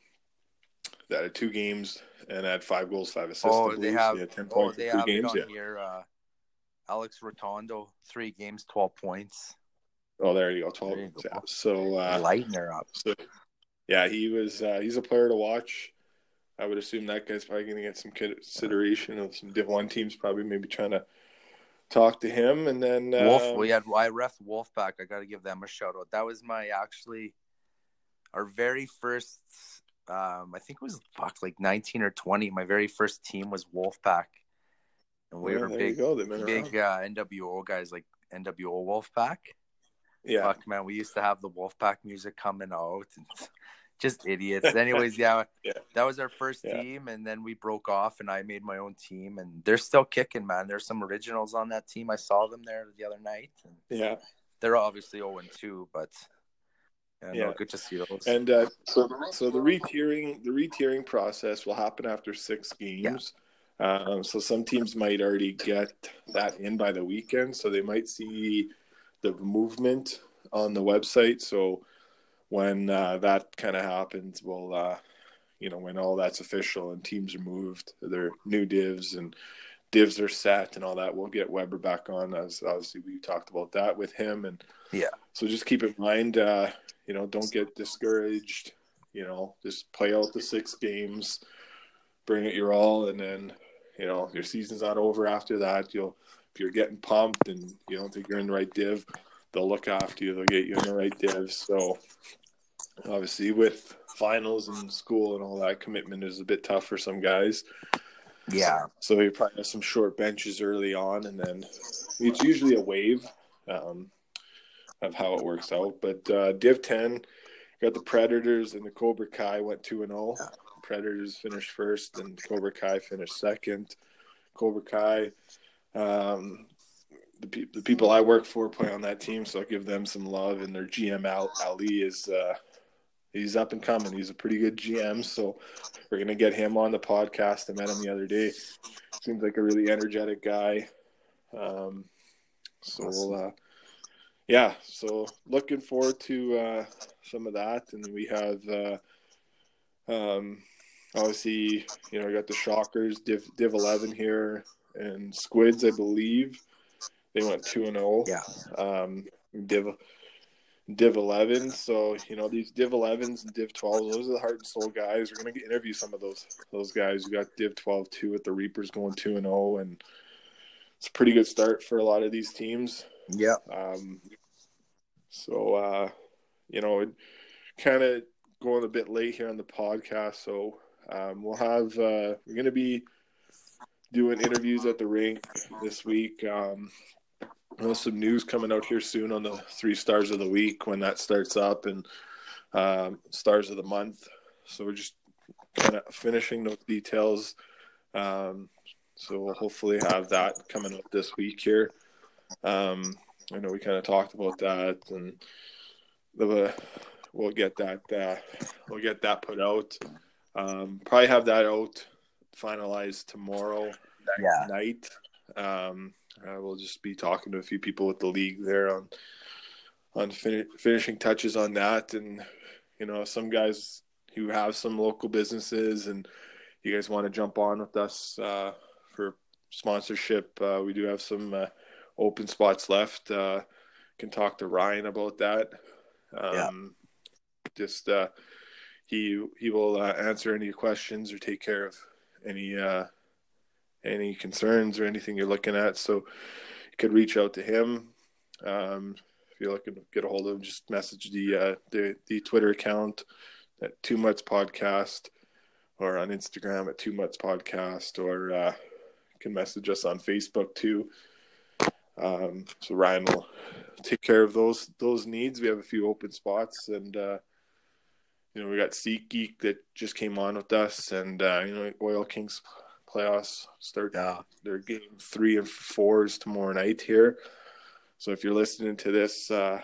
that had two games and had five goals, five assists. I Oh, they have. had ten Oh, points they have games. it Yeah. here. Uh, Alex Rotondo, three games, twelve points. Oh, there you go. Twelve. You go. Yeah. So, uh, Lighting her up. so yeah, he was. Uh, he's a player to watch. I would assume that guy's probably going to get some consideration of some Div One teams, probably maybe trying to talk to him, and then Wolf. um, We had I ref Wolfpack. I got to give them a shout out. That was my actually our very first. Um, I think it was fuck like nineteen or twenty. My very first team was Wolfpack, and we yeah, were big, you go. They've been big uh, NWO guys like NWO Wolfpack. Yeah, Fuck man, we used to have the Wolfpack music coming out and just idiots. Anyways, yeah, Yeah. that was our first Yeah. team, and then we broke off, and I made my own team, and they're still kicking, man. There's some originals on that team. I saw them there the other night. Yeah. they're obviously 0 and 2, but yeah, Yeah. no, good to see those. And uh, so, so the retiering the retiering process will happen after six games. Um, so some teams might already get that in by the weekend, so they might see the movement on the website. So when uh, that kind of happens, we'll uh, you know when all that's official and teams are moved, their new divs and divs are set and all that. We'll get Weber back on as obviously we talked about that with him and Yeah. So just keep in mind, uh, you know, don't get discouraged. You know, just play out the six games, bring it your all, and then you know your season's not over after that. You'll if you're getting pumped and you don't think you're in the right div, they'll look after you. They'll get you in the right div. So obviously, with finals and school and all that, commitment is a bit tough for some guys. yeah, So you probably have some short benches early on, and then it's usually a wave um, of how it works out. But uh, Div 10 got the Predators and the Cobra Kai went 2 and 0. Predators finished first, and Cobra Kai finished second. Cobra Kai, um, the, pe- the people I work for play on that team, so I give them some love. And their GM Al- Ali is uh, he's up and coming. He's a pretty good GM, so we're gonna get him on the podcast. I met him the other day. Seems like a really energetic guy. Um, so Awesome. uh, yeah, so looking forward to uh, some of that, and we have uh, um, obviously you know we got the Shockers, Div Div Eleven here, and Squids, I believe they went two and zero yeah. um, Div Div 11. So you know these Div 11s and Div 12s, those are the heart and soul guys. We're gonna get, interview some of those those guys. We got Div 12 too with the Reapers going two and zero, and it's a pretty good start for a lot of these teams. Yeah. Um, so uh, you know, it kind of going a bit late here on the podcast, so um, we'll have uh, we're gonna be doing interviews at the rink this week. Um, there's some news coming out here soon on the three stars of the week when that starts up and um, stars of the month. So we're just kind of finishing those details. Um, so we'll hopefully have that coming up this week here. Um, I know we kind of talked about that, and the, we'll get that uh, we'll get that put out. Um, probably have that out finalized tomorrow Yeah. night. Um, uh, we'll just be talking to a few people with the league there on on fin- finishing touches on that, and you know some guys who have some local businesses and you guys want to jump on with us uh, for sponsorship, uh, we do have some uh, open spots left. Uh, can talk to Ryan about that. Um, Yeah. Just uh, he he will uh, answer any questions or take care of any uh, any concerns or anything you're looking at. So you could reach out to him. Um, if you're looking to get a hold of him, just message the uh, the the Twitter account at Two Mutts Podcast or on Instagram at Two Mutts Podcast or uh, you can message us on Facebook too. Um, so Ryan will take care of those those needs. We have a few open spots, and uh, you know we got Seat Geek that just came on with us, and uh, you know Oil Kings playoffs start Yeah. their game three and fours tomorrow night here. So if you're listening to this, uh,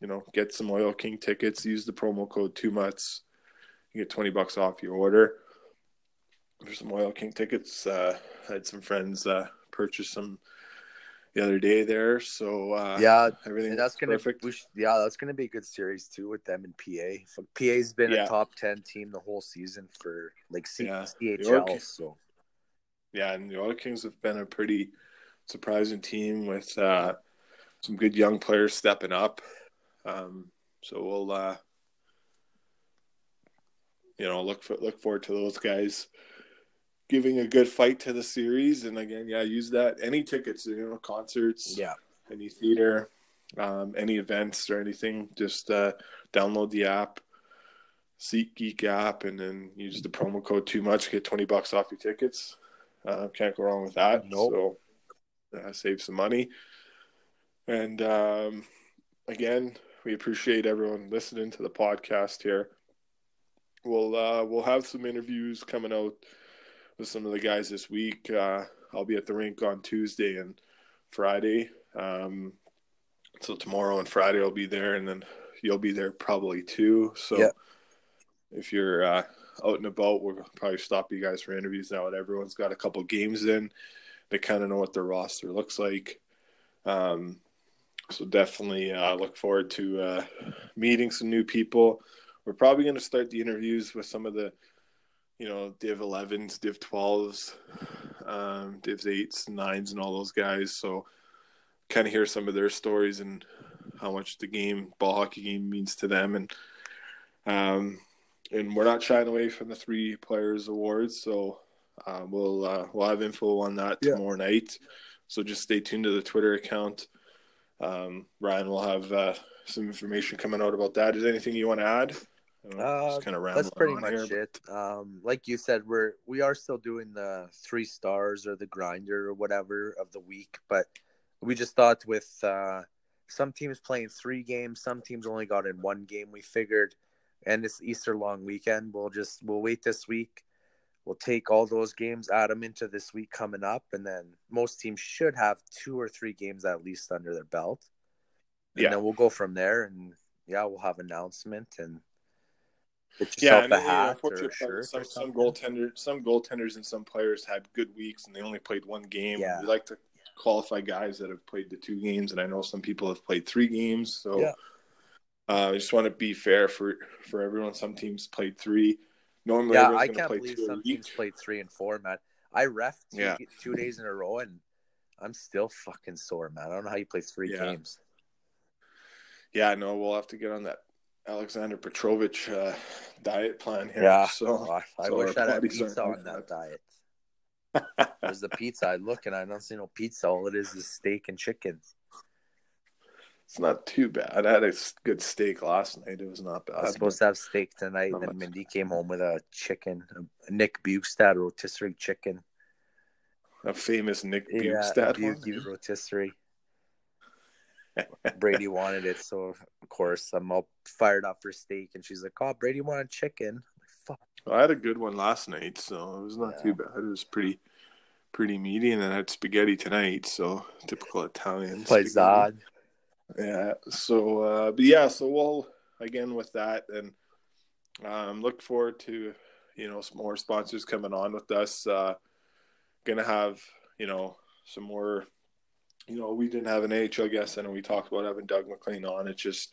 you know get some Oil King tickets. Use the promo code Two Mutts. You get twenty bucks off your order. There's some Oil King tickets. Uh, I had some friends uh, purchase some the other day there. So uh, Yeah, everything that's gonna perfect. should- yeah, that's gonna be a good series too with them in PA. So PA's been Yeah. a top ten team the whole season for like C- Yeah. CHL. Okay. So Yeah, and the Oil Kings have been a pretty surprising team with uh, some good young players stepping up. Um, so we'll, uh, you know, look for, look forward to those guys giving a good fight to the series. And again, yeah, use that any tickets, you know, concerts, yeah, any theater, um, any events or anything. Just uh, download the app, SeatGeek app, and then use the promo code Two Mutts get twenty bucks off your tickets. Uh, can't go wrong with that. Nope. So uh, save some money. And um, again, we appreciate everyone listening to the podcast here. We'll uh, we'll have some interviews coming out with some of the guys this week. Uh, I'll be at the rink on Tuesday and Friday. Um, so tomorrow and Friday I'll be there, and then you'll be there probably too. So Yeah. if you're uh, out and about, we'll probably stop you guys for interviews now that everyone's got a couple games in. They kind of know what their roster looks like. Um, so definitely uh, look forward to uh, meeting some new people. We're probably going to start the interviews with some of the, you know, Div 11s, Div 12s, um, Div 8s, 9s, and all those guys. So kind of hear some of their stories and how much the game, ball hockey game, means to them. And um, and we're not shying away from the three players awards. So uh, we'll uh, we'll have info on that Yeah. tomorrow night. So just stay tuned to the Twitter account. Um, Ryan will have uh, some information coming out about that. Is there anything you want to add? I don't know, Uh, kind of that's pretty much here, it. Um, like you said, we're we are still doing the three stars or the grinder or whatever of the week, but we just thought with uh, some teams playing three games, some teams only got in one game. We figured, and it's Easter long weekend. We'll just we'll wait this week. We'll take all those games, add them into this week coming up, and then most teams should have two or three games at least under their belt. And Yeah. then we'll go from there, and yeah, we'll have announcement and Yeah, yourself and, a you know, hat or a unfortunately, some some goaltenders, some goaltenders, and some players had good weeks, and they only played one game. Yeah. We like to qualify guys that have played the two games, and I know some people have played three games. So Yeah. uh, I just want to be fair for for everyone. Some teams played three. Normally, Yeah, I can't play believe some teams played three and four, man. I ref two, Yeah. two days in a row, and I'm still fucking sore, man. I don't know how you play three Yeah. games. Yeah, no, we'll have to get on that Alexander Petrovich uh, diet plan here. Yeah. So Oh, I, I so wish I had pizza on that diet. There's the pizza. I look and I don't see no pizza. All it is is steak and chicken. it's not too bad. I had a good steak last night. It was not bad. I was supposed to have steak tonight, and then much. Mindy came home with a chicken, a Nick Bukestad rotisserie chicken. a famous Nick Yeah, Bukestad one. Rotisserie. Brady wanted it, so of course I'm all fired up for steak, and she's like, "Oh, Brady wanted chicken." I'm like, Fuck. Well, I had a good one last night, so it was not Yeah. too bad. It was pretty pretty meaty, and then I had spaghetti tonight. So typical Italian. Zod. Yeah. So, uh, but yeah. So we'll again with that, and um, look forward to you know some more sponsors coming on with us. Uh, gonna have you know some more you know, we didn't have an AHL guest, and we talked about having Doug MacLean on. It's just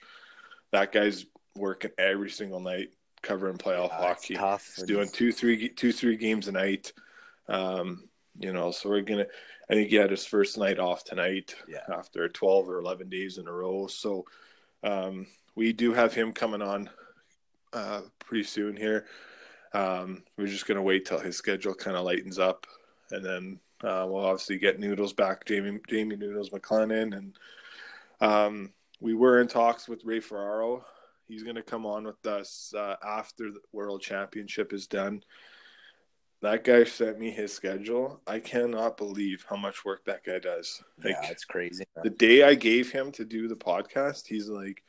that guy's working every single night covering playoff Yeah, hockey. tough. He's doing two, three, two, three games a night. Um, you know, so we're gonna. I think he had his first night off tonight Yeah. after twelve or eleven days in a row. So um, we do have him coming on uh, pretty soon here. Um, we're just gonna wait till his schedule kind of lightens up, and then uh, we'll obviously get Noodles back, Jamie Jamie Noodles McLennan, and um, we were in talks with Ray Ferraro. He's going to come on with us uh, after the World Championship is done. That guy sent me his schedule. I cannot believe how much work that guy does. Like yeah, it's crazy. the day I gave him to do the podcast, he's like,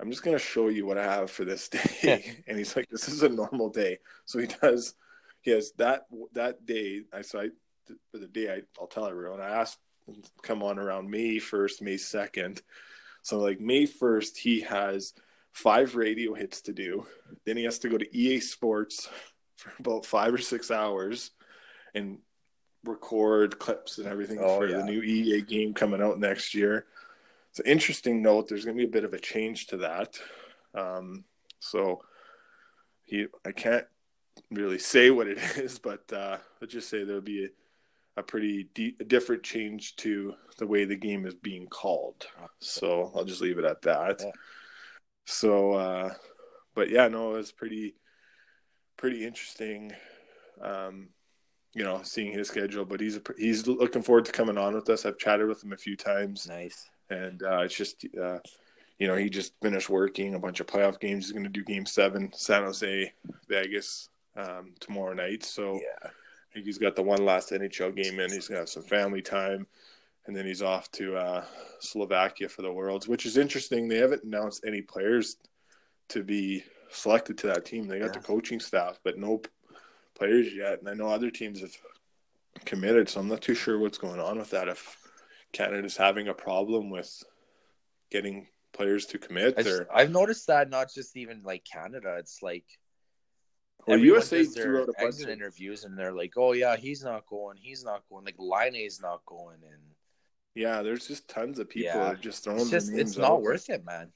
"I'm just going to show you what I have for this day," and he's like, "This is a normal day." So he does. He has that that day. I so I for the day I, I'll tell everyone. I asked him to come on around May first, May second. So like May first, he has five radio hits to do. Then he has to go to EA Sports for about five or six hours and record clips and everything Oh, for yeah. the new EA game coming out next year. It's an interesting note. There's going to be a bit of a change to that. Um, so he, I can't really say what it is, but uh, let's just say there'll be a, a pretty de- different change to the way the game is being called. So I'll just leave it at that. Yeah. So, uh, but yeah, no, it was pretty, pretty interesting. Um, you know, seeing his schedule, but he's a, he's looking forward to coming on with us. I've chatted with him a few times Nice. and uh, it's just uh, you know he just finished working a bunch of playoff games. He's going to do Game Seven, San Jose, Vegas um, tomorrow night. So Yeah. I think he's got the one last NHL game in. He's to have some family time, and then he's off to uh, Slovakia for the Worlds, which is interesting. They haven't announced any players to be selected to that team. They got the coaching staff, but no players yet. And I know other teams have committed, so I'm not too sure what's going on with that. If Canada's having a problem with getting players to commit, just, or I've noticed that not just even like Canada. It's like Well, everyone USA does their threw out a bunch of- interviews, and they're like, "Oh yeah, he's not going. He's not going. Like Line is not going." And yeah, there's just tons of people Yeah. are just throwing. it's just it's not worth it, man.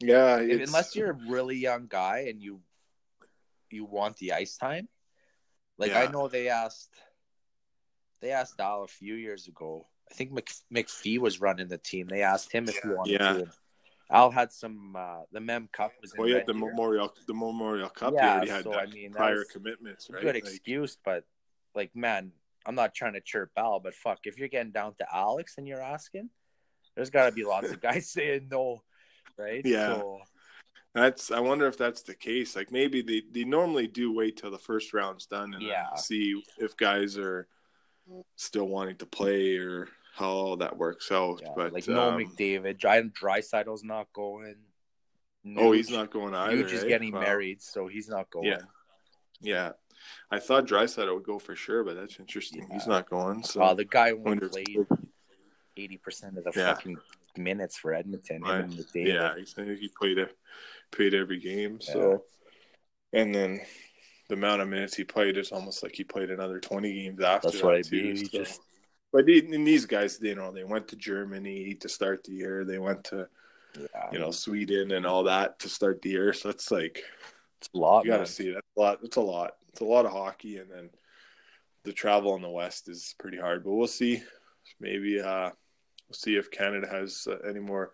Yeah, If- unless you're a really young guy and you you want the ice time. Like I know they asked they asked Al a few years ago. I think Mc, McPhee was running the team. They asked him if he wanted Yeah. to. Al had some uh the Mem Cup was in Well, yeah, the Deer. Memorial, the Memorial Cup. Yeah, already had so, I mean, prior commitments, right? good Like, excuse, but like man, I'm not trying to chirp Al, but fuck, if you're getting down to Alex and you're asking, there's got to be lots of guys saying no, right? Yeah. So, That's. I wonder if that's the case. Like maybe they they normally do wait till the first round's done and Yeah. see if guys are still wanting to play or how all that works out. yeah, but like no um, McDavid, Dry Draisaitl's not going. oh, he's not going either. Nuge is eh? getting Wow. married, so he's not going. Yeah. Yeah, I thought Draisaitl would go for sure, but that's interesting. He's not going. So Wow, the guy if- played eighty percent of the Yeah. fucking minutes for Edmonton. Right. Yeah, he he played a, played every game. So, and then the amount of minutes he played is almost like he played another twenty games after. That's what that, I too, mean. He so. just But and these guys, you know, they went to Germany to start the year. They went to yeah, you know Sweden and all that to start the year. So it's like it's a lot. you got to see. That's a lot. It's a lot. It's a lot of hockey, and then the travel in the West is pretty hard. But we'll see. Maybe uh, we'll see if Canada has uh, any more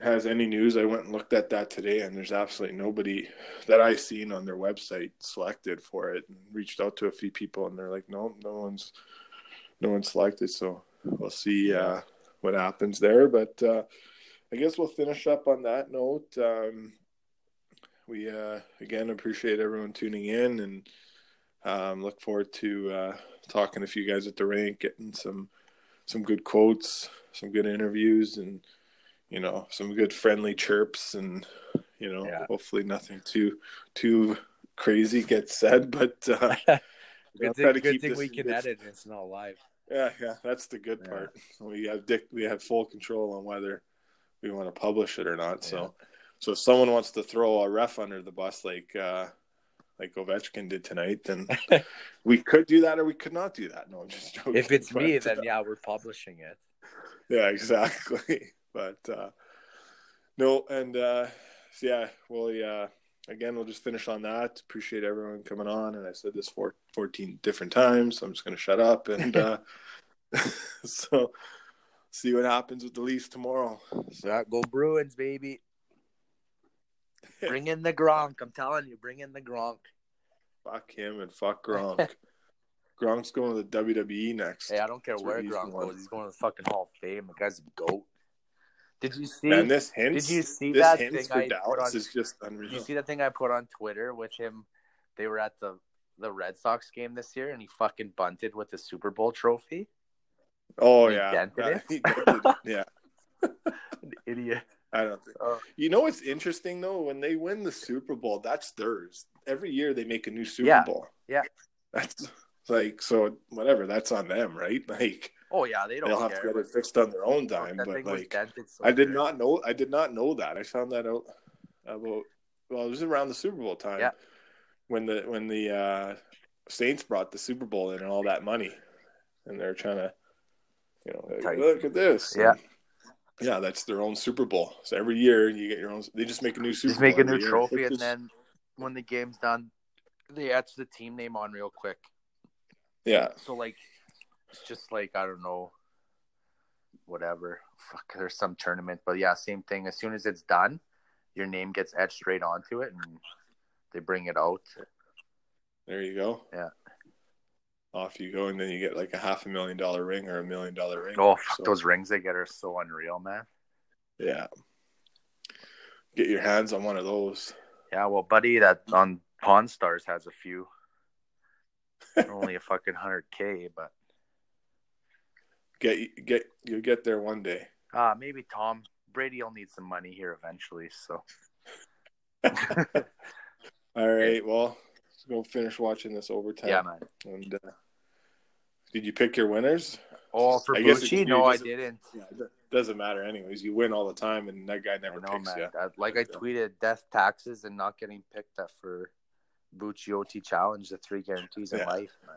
has any news. I went and looked at that today, and there's absolutely nobody that I seen on their website selected for it. And reached out to a few people, and they're like, no, no one's no one's selected. So we'll see uh, what happens there. But uh, I guess we'll finish up on that note. Um, we uh, again appreciate everyone tuning in and um, look forward to uh, talking to a few guys at the rink, getting some some good quotes, some good interviews, and you know some good friendly chirps, and you know Yeah. hopefully nothing too too crazy gets said, but uh, Good thing, good thing we can edit. and It's not live. yeah, yeah, that's the good Yeah. part. We have Dick, we have full control on whether we want to publish it or not. So, so if someone wants to throw a ref under the bus, like uh, like Ovechkin did tonight, then we could do that or we could not do that. No, I'm just joking. If it's me, But, then uh, yeah, we're publishing it. yeah, exactly. But uh, no, and uh, yeah, well, yeah. Again, we'll just finish on that. Appreciate everyone coming on, and I said this for 14 different times, so I'm just going to shut up and uh, so see what happens with the Leafs tomorrow. So that go Bruins, baby. Bring in the Gronk. I'm telling you, bring in the Gronk. Fuck him and fuck Gronk. Gronk's going to the WWE next. Hey, I don't care That's where Gronk goes. He's going to the fucking Hall of Fame. The guy's a goat. Did you see? Man, this hints. did you see that thing for I put on- is just Did unreal. you see that thing I put on Twitter with him? They were at the the Red Sox game this year, and he fucking bunted with the Super Bowl trophy. oh yeah, yeah, it? he dented yeah. An idiot. I don't think. Oh. You know what's interesting though? When they win the Super Bowl, that's theirs. Every year they make a new Super Yeah. Bowl. Yeah. That's like so. Whatever. That's on them, right? Like Oh yeah, they don't they'll have to get it fixed on their own dime. that But like. So I did not know. I did not know that. I found that out about. Well, it was around the Super Bowl time. Yeah. When the when the uh, Saints brought the Super Bowl in and all that money, and they're trying to, you know, like, look at this. Yeah. And, yeah, that's their own Super Bowl. So every year you get your own. They just make a new Super Just Bowl. make a new year. trophy, and then when the game's done, they etch the team name on real quick. yeah, So like, just like I don't know, whatever. Fuck, there's some tournament, but yeah, same thing. As soon as it's done, your name gets etched right onto it, and they bring it out. there you go. Yeah. Off you go, and then you get like a half a million dollar ring or a million dollar ring. Oh, fuck, So, those rings they get are so unreal, man. Yeah. Get your hands on one of those. Yeah, well, buddy, that on Pawn Stars has a few. Only a fucking hundred k, but Get get you'll get there one day. uh maybe Tom Brady will need some money here eventually. So All right. Well, let's go finish watching this overtime. yeah, man. And uh, did you pick your winners? Oh, for I Bucci, no, I didn't. Yeah, it doesn't matter anyways. You win all the time, and that guy I never know, picks man. you. I- like I tweeted, death taxes and not getting picked up for Bucci OT challenge, the three guarantees in Yeah. life, man.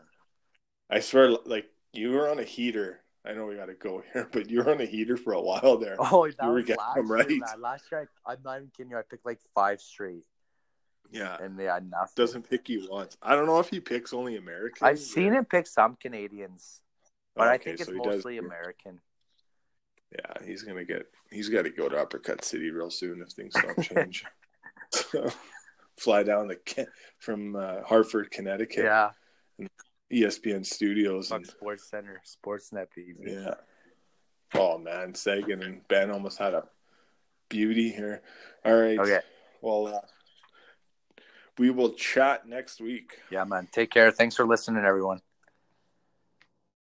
I swear, like you were on a heater. I know we got to go here, but you were on a heater for a while there. Oh, that were was last year, right. man. Last year, I, I'm not even kidding you. I picked like five straight, Yeah, and they had nothing. doesn't pick you once. I don't know if he picks only Americans. I've seen him pick some Canadians, but I Okay, think it's so he does- mostly American. Yeah, he's gonna get. He's got to go to Uppercut City real soon if things don't change. so, fly down to from uh, Hartford, Connecticut, Yeah, ESPN studios, fuck and Sports Center, Sportsnet, yeah. Oh man, Seguin and Benn almost had a beauty here. All right. Okay, Well, uh, we will chat next week. yeah, man. Take care. Thanks for listening, everyone.